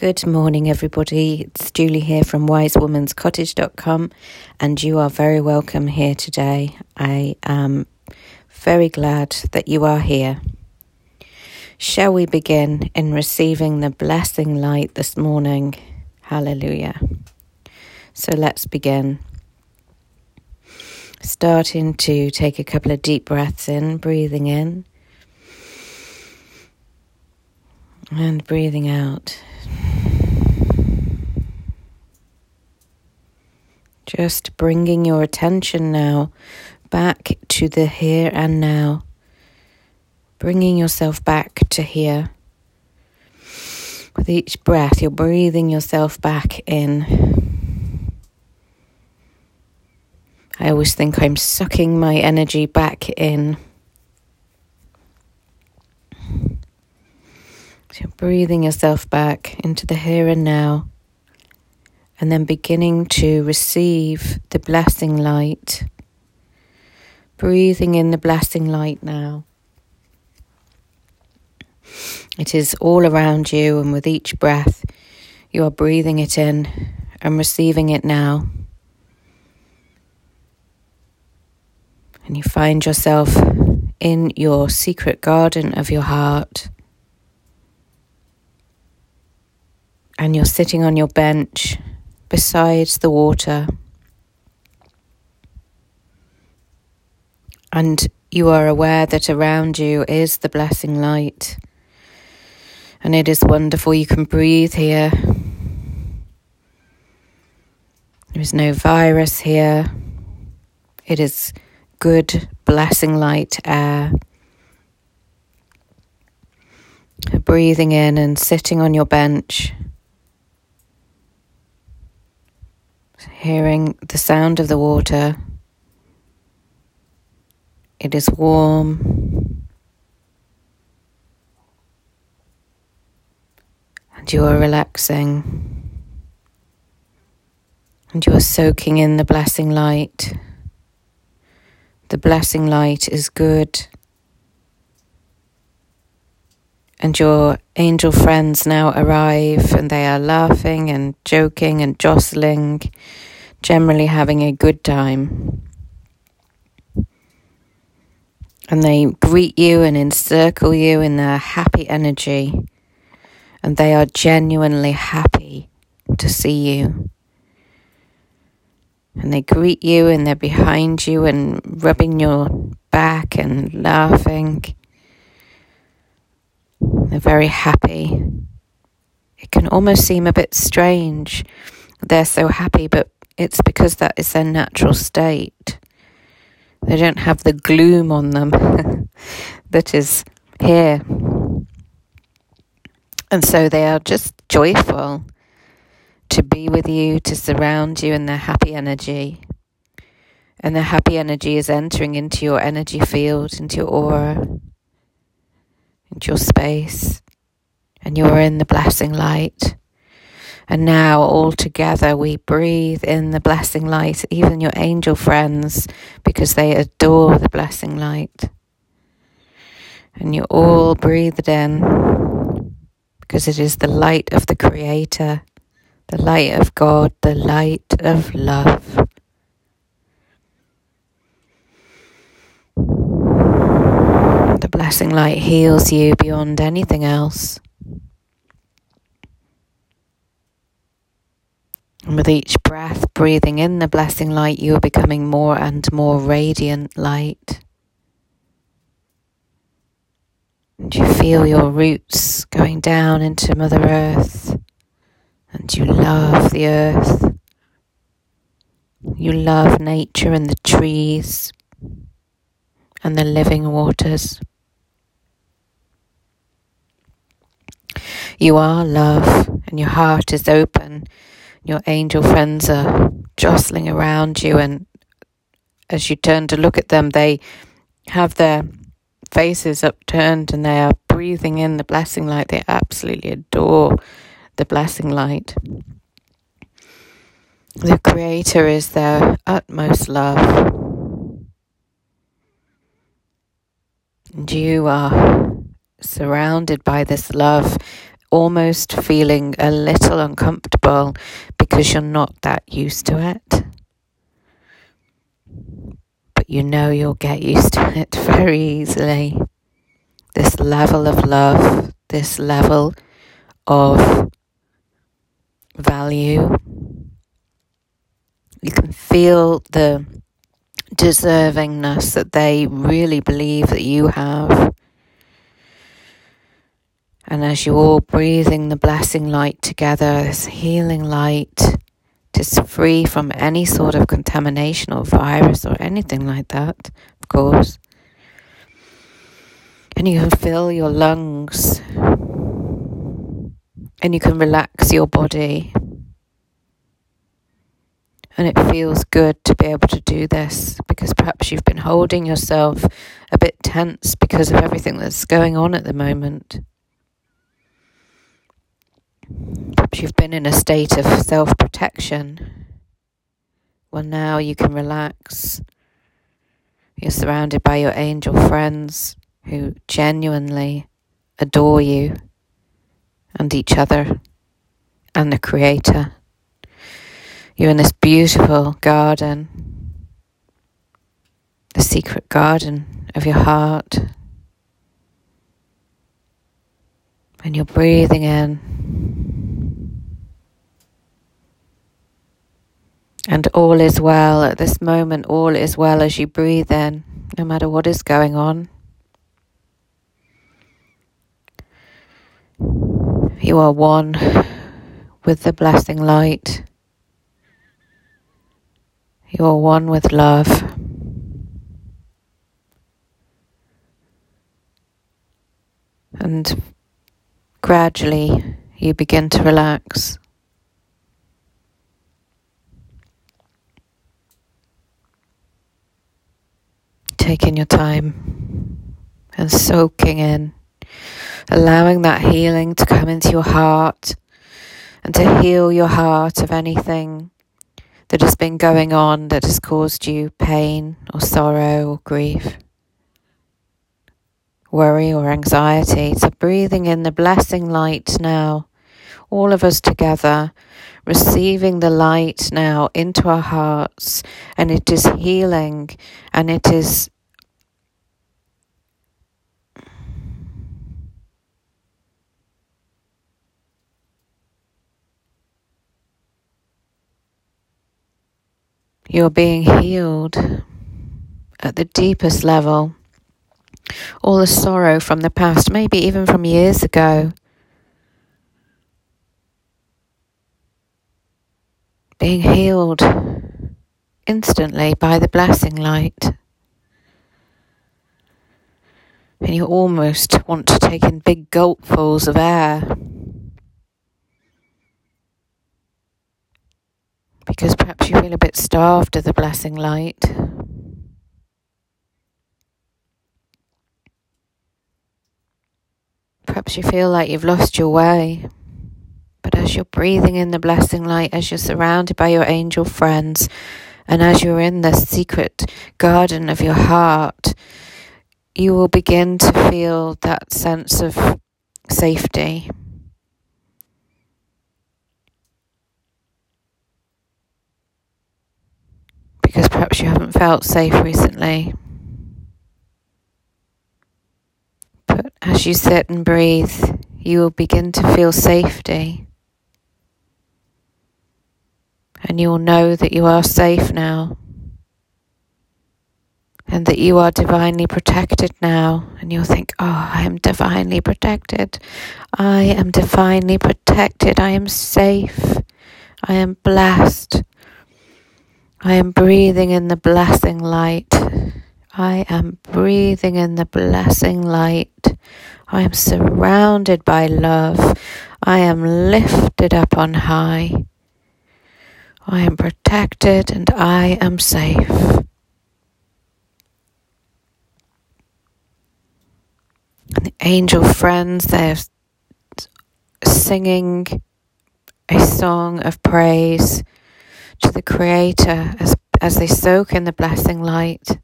Good morning, everybody. It's Julie here from wisewomanscottage.com, and you are very welcome here today. I am very glad that you are here. Shall we begin in receiving the blessing light this morning? Hallelujah. So let's begin. Starting to take a couple of deep breaths in, breathing in. And breathing out. Just bringing your attention now back to the here and now. Bringing yourself back to here. With each breath, you're breathing yourself back in. I always think I'm sucking my energy back in. So you're breathing yourself back into the here and now and then beginning to receive the blessing light. Breathing in the blessing light now. It is all around you, and with each breath, you are breathing it in and receiving it now. And you find yourself in your secret garden of your heart. And you're sitting on your bench beside the water. And you are aware that around you is the blessing light. And it is wonderful. You can breathe here. There is no virus here. It is good, blessing light air. Breathing in and sitting on your bench. Hearing the sound of the water. It is warm. And you are relaxing. And you are soaking in the blessing light. The blessing light is good. And your angel friends now arrive and they are laughing and joking and jostling generally having a good time. And they greet you and encircle you in their happy energy. And they are genuinely happy to see you. And they greet you and they're behind you and rubbing your back and laughing. They're very happy. It can almost seem a bit strange. They're so happy, but it's because that is their natural state. They don't have the gloom on them that is here. And so they are just joyful to be with you, to surround you in their happy energy. And their happy energy is entering into your energy field, into your aura, into your space. And you are in the blessing light. And now, all together, we breathe in the blessing light, even your angel friends, because they adore the blessing light. And you all breathe it in because it is the light of the Creator, the light of God, the light of love. The blessing light heals you beyond anything else. And with each breath, breathing in the blessing light, you are becoming more and more radiant light. And you feel your roots going down into Mother Earth. And you love the earth. You love nature and the trees and the living waters. You are love, and your heart is open your angel friends are jostling around you, and as you turn to look at them, they have their faces upturned and they are breathing in the blessing light. They absolutely adore the blessing light. The Creator is their utmost love. And you are surrounded by this love almost feeling a little uncomfortable because you're not that used to it. But you know you'll get used to it very easily. This level of love, this level of value. You can feel the deservingness that they really believe that you have. And as you're all breathing the blessing light together, this healing light, just free from any sort of contamination or virus or anything like that, of course. And you can fill your lungs and you can relax your body. And it feels good to be able to do this because perhaps you've been holding yourself a bit tense because of everything that's going on at the moment. Perhaps you've been in a state of self protection. Well, now you can relax. You're surrounded by your angel friends who genuinely adore you and each other and the Creator. You're in this beautiful garden, the secret garden of your heart. And you're breathing in. And all is well at this moment, all is well as you breathe in, no matter what is going on. You are one with the blessing light. You are one with love. And gradually you begin to relax. Taking your time and soaking in allowing that healing to come into your heart and to heal your heart of anything that has been going on that has caused you pain or sorrow or grief, worry or anxiety. So, breathing in the blessing light now, all of us together, receiving the light now into our hearts, and it is healing and it is You're being healed at the deepest level. All the sorrow from the past, maybe even from years ago. Being healed instantly by the blessing light. And you almost want to take in big gulpfuls of air. because perhaps you feel a bit starved of the blessing light. Perhaps you feel like you've lost your way. But as you're breathing in the blessing light, as you're surrounded by your angel friends, and as you're in the secret garden of your heart, you will begin to feel that sense of safety. because perhaps you haven't felt safe recently. But as you sit and breathe, you will begin to feel safety. And you will know that you are safe now. And that you are divinely protected now. And you'll think, oh, I am divinely protected. I am divinely protected. I am safe. I am blessed. I am breathing in the blessing light. I am breathing in the blessing light. I am surrounded by love. I am lifted up on high. I am protected and I am safe. And the angel friends, they're singing a song of praise to the Creator as, as they soak in the blessing light.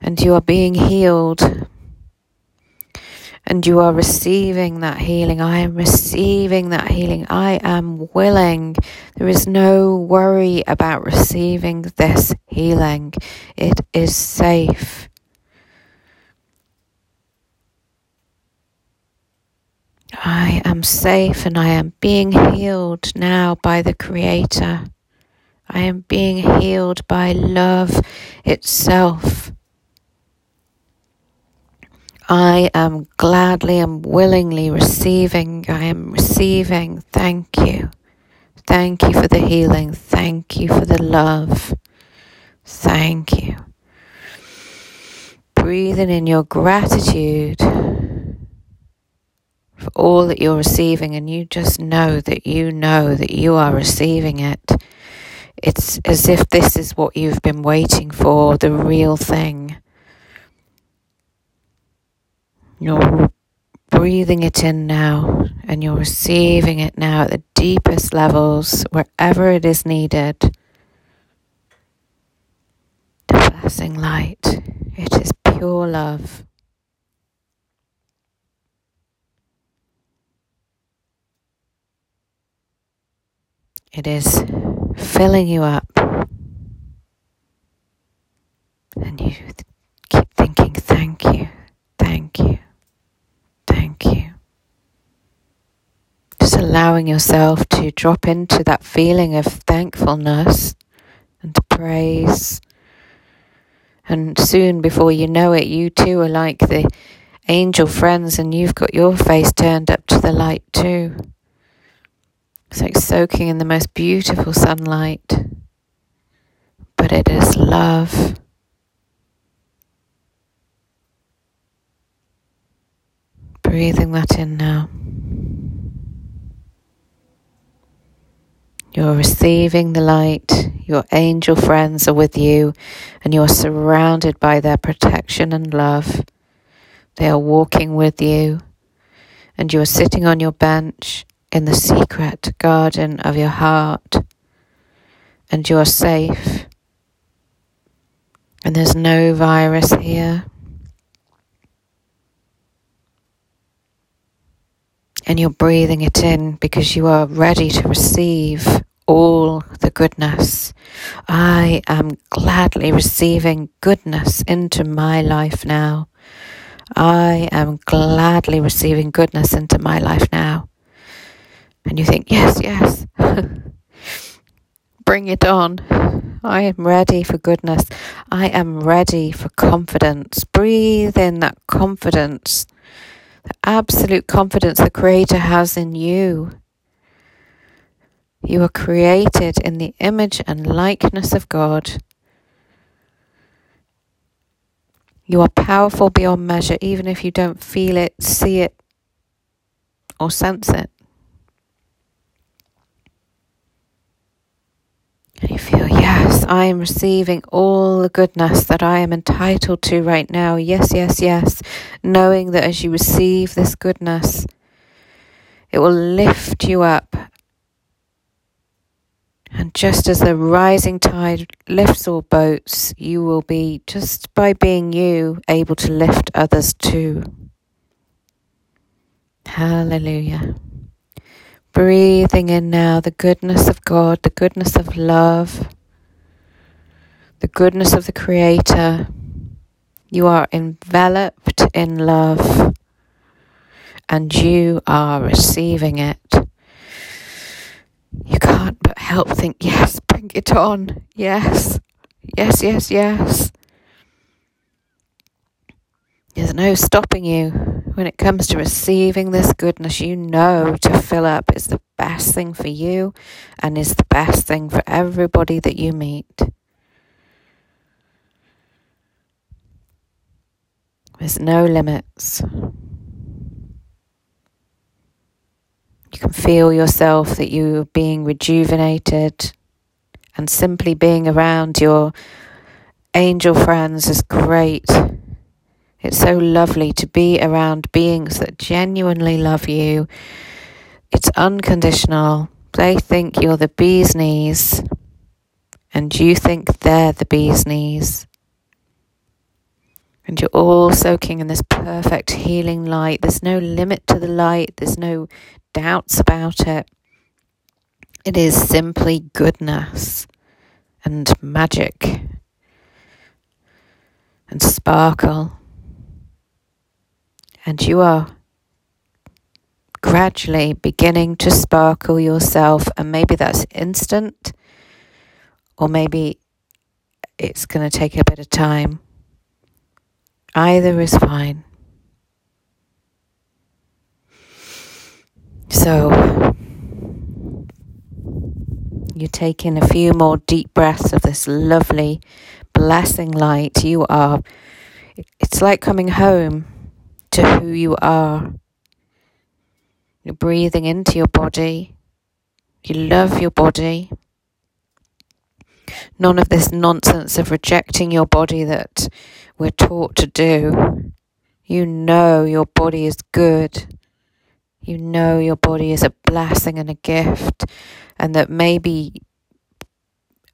And you are being healed. And you are receiving that healing. I am receiving that healing. I am willing. There is no worry about receiving this healing. It is safe. I am safe and I am being healed now by the Creator. I am being healed by love itself. I am gladly and willingly receiving. I am receiving. Thank you. Thank you for the healing. Thank you for the love. Thank you. Breathing in your gratitude for all that you're receiving, and you just know that you know that you are receiving it. It's as if this is what you've been waiting for, the real thing. You're breathing it in now and you're receiving it now at the deepest levels, wherever it is needed. The blessing light, it is pure love. It is filling you up. And you keep thinking, thank you, thank you, thank you. Just allowing yourself to drop into that feeling of thankfulness and praise. And soon, before you know it, you too are like the angel friends, and you've got your face turned up to the light too. It's like soaking in the most beautiful sunlight, but it is love. Breathing that in now. You're receiving the light, your angel friends are with you, and you're surrounded by their protection and love. They are walking with you, and you are sitting on your bench in the secret garden of your heart, and you're safe. And there's no virus here. And you're breathing it in because you are ready to receive all the goodness. I am gladly receiving goodness into my life now. I am gladly receiving goodness into my life now and you think, yes, yes, bring it on. I am ready for goodness. I am ready for confidence. Breathe in that confidence, the absolute confidence the Creator has in you. You are created in the image and likeness of God. You are powerful beyond measure, even if you don't feel it, see it, or sense it. And you feel, yes, I am receiving all the goodness that I am entitled to right now. Yes, yes, yes. Knowing that as you receive this goodness, it will lift you up. And just as the rising tide lifts all boats, you will be, just by being you, able to lift others too. Hallelujah. Breathing in now the goodness of God, the goodness of love, the goodness of the Creator. You are enveloped in love and you are receiving it. You can't but help think, yes, bring it on. Yes, yes, yes, yes. There's no stopping you when it comes to receiving this goodness. You know to fill up is the best thing for you and is the best thing for everybody that you meet. There's no limits. You can feel yourself that you are being rejuvenated and simply being around your angel friends is great. It's so lovely to be around beings that genuinely love you. It's unconditional. They think you're the bee's knees, and you think they're the bee's knees. And you're all soaking in this perfect healing light. There's no limit to the light, there's no doubts about it. It is simply goodness and magic and sparkle. And you are gradually beginning to sparkle yourself, and maybe that's instant, or maybe it's going to take a bit of time. Either is fine. So, you take in a few more deep breaths of this lovely, blessing light. You are, it's like coming home to who you are. You're breathing into your body. You love your body. None of this nonsense of rejecting your body that we're taught to do. You know your body is good. You know your body is a blessing and a gift, and that maybe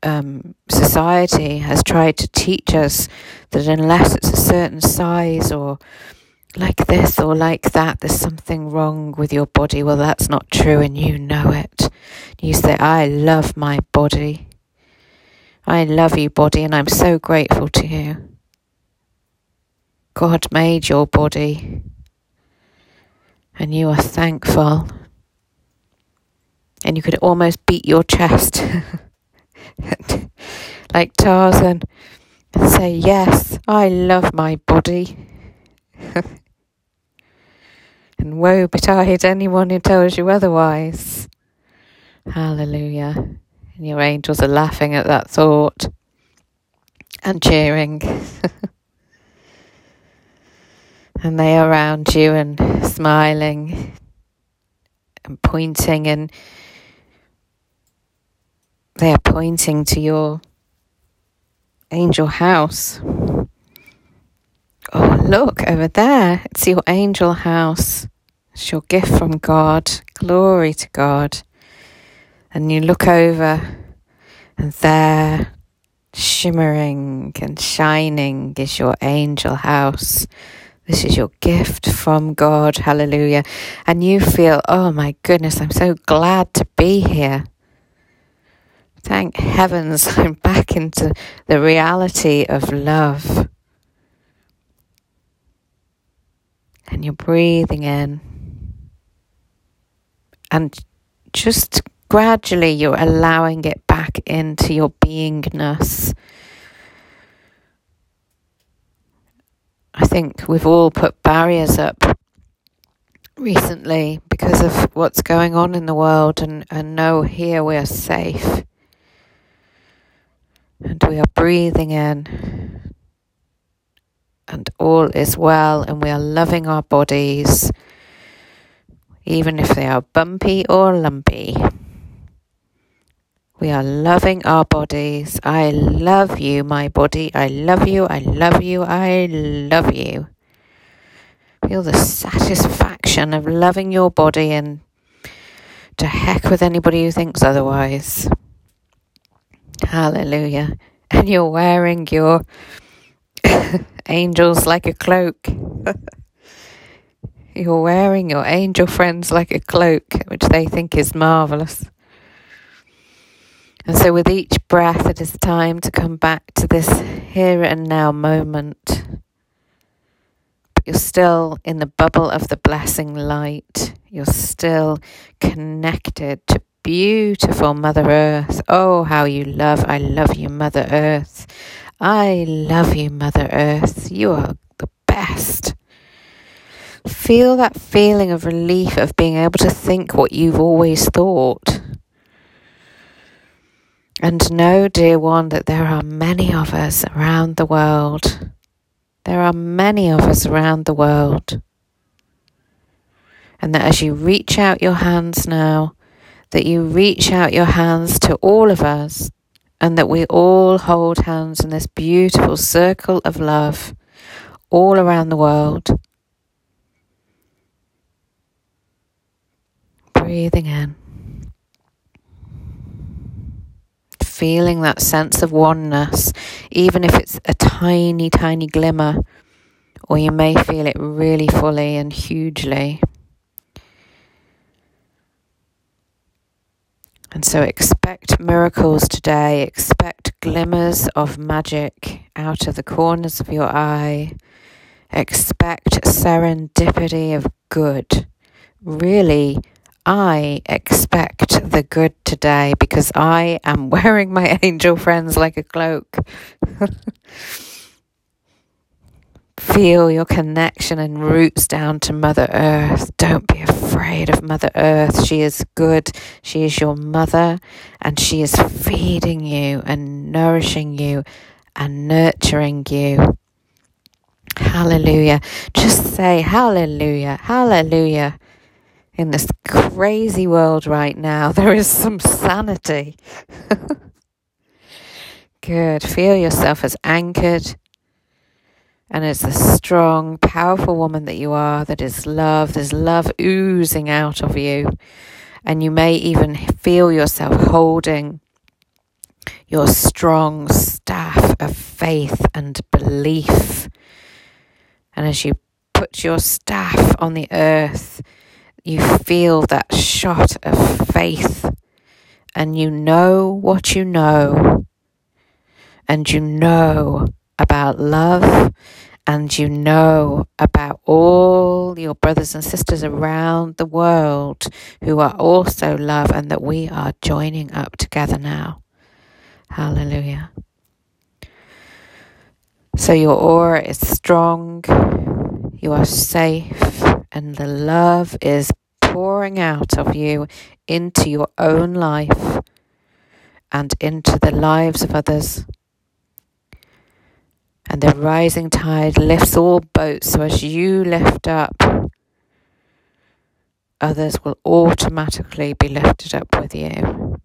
um, society has tried to teach us that unless it's a certain size or like this or like that, there's something wrong with your body. Well, that's not true, and you know it. You say, I love my body. I love you, body, and I'm so grateful to you. God made your body, and you are thankful. And you could almost beat your chest like Tarzan and say, Yes, I love my body. and woe betide anyone who tells you otherwise. Hallelujah. And your angels are laughing at that thought and cheering. and they are around you and smiling and pointing and they are pointing to your angel house. Oh, look over there. It's your angel house. It's your gift from God. Glory to God. And you look over, and there, shimmering and shining, is your angel house. This is your gift from God. Hallelujah. And you feel, oh my goodness, I'm so glad to be here. Thank heavens I'm back into the reality of love. And you're breathing in. And just gradually you're allowing it back into your beingness. I think we've all put barriers up recently because of what's going on in the world and, and know here we are safe. And we are breathing in. And all is well, and we are loving our bodies, even if they are bumpy or lumpy. We are loving our bodies. I love you, my body. I love you. I love you. I love you. Feel the satisfaction of loving your body and to heck with anybody who thinks otherwise. Hallelujah. And you're wearing your angels like a cloak. you're wearing your angel friends like a cloak, which they think is marvelous. And so, with each breath, it is time to come back to this here and now moment. But you're still in the bubble of the blessing light. You're still connected to beautiful Mother Earth. Oh, how you love, I love you, Mother Earth. I love you, Mother Earth. You are the best. Feel that feeling of relief of being able to think what you've always thought. And know, dear one, that there are many of us around the world. There are many of us around the world. And that as you reach out your hands now, that you reach out your hands to all of us and that we all hold hands in this beautiful circle of love all around the world. Breathing in. Feeling that sense of oneness, even if it's a tiny, tiny glimmer, or you may feel it really fully and hugely. And so expect miracles today, expect glimmers of magic out of the corners of your eye, expect serendipity of good. Really, I expect the good today because I am wearing my angel friends like a cloak. Feel your connection and roots down to Mother Earth. Don't be afraid of Mother Earth. She is good. She is your mother and she is feeding you and nourishing you and nurturing you. Hallelujah. Just say hallelujah, hallelujah. In this crazy world right now, there is some sanity. Good. Feel yourself as anchored and as the strong, powerful woman that you are, that is love, there's love oozing out of you. And you may even feel yourself holding your strong staff of faith and belief. And as you put your staff on the earth, you feel that shot of faith, and you know what you know, and you know about love and you know about all your brothers and sisters around the world who are also love and that we are joining up together now. Hallelujah. So your aura is strong, you are safe, and the love is pouring out of you into your own life and into the lives of others and the rising tide lifts all boats. So as you lift up, others will automatically be lifted up with you.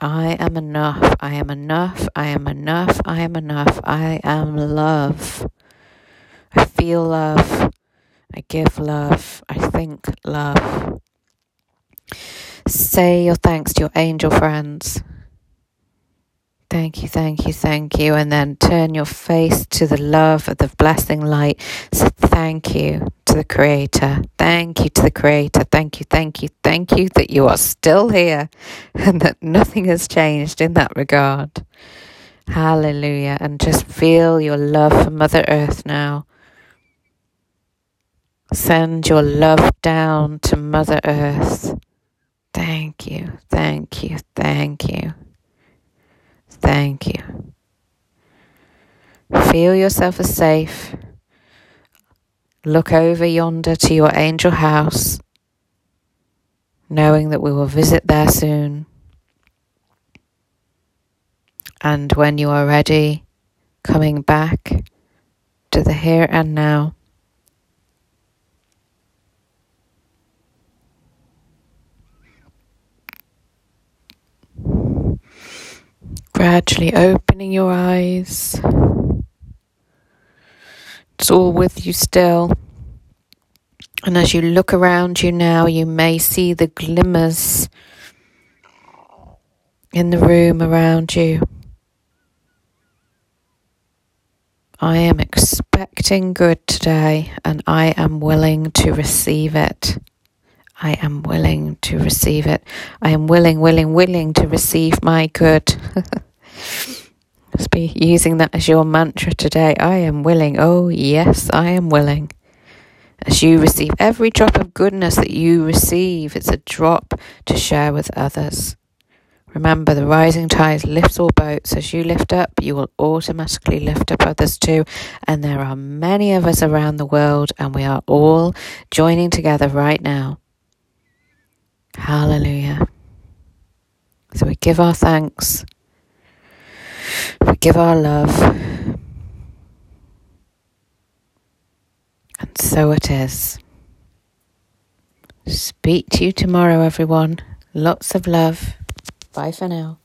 I am enough. I am enough. I am enough. I am enough. I am love. I feel love. I give love. I think love. Say your thanks to your angel friends. Thank you, thank you, thank you. And then turn your face to the love of the blessing light. So thank you to the Creator. Thank you to the Creator. Thank you, thank you, thank you that you are still here and that nothing has changed in that regard. Hallelujah. And just feel your love for Mother Earth now. Send your love down to Mother Earth. Thank you, thank you, thank you. Thank you. Feel yourself as safe. Look over yonder to your angel house, knowing that we will visit there soon. And when you are ready, coming back to the here and now. Gradually opening your eyes. It's all with you still. And as you look around you now, you may see the glimmers in the room around you. I am expecting good today and I am willing to receive it. I am willing to receive it. I am willing, willing, willing to receive my good. Just be using that as your mantra today. I am willing. Oh, yes, I am willing. As you receive every drop of goodness that you receive, it's a drop to share with others. Remember, the rising tide lifts all boats. As you lift up, you will automatically lift up others too. And there are many of us around the world, and we are all joining together right now. Hallelujah. So we give our thanks we give our love. And so it is. Speak to you tomorrow, everyone. Lots of love. Bye for now.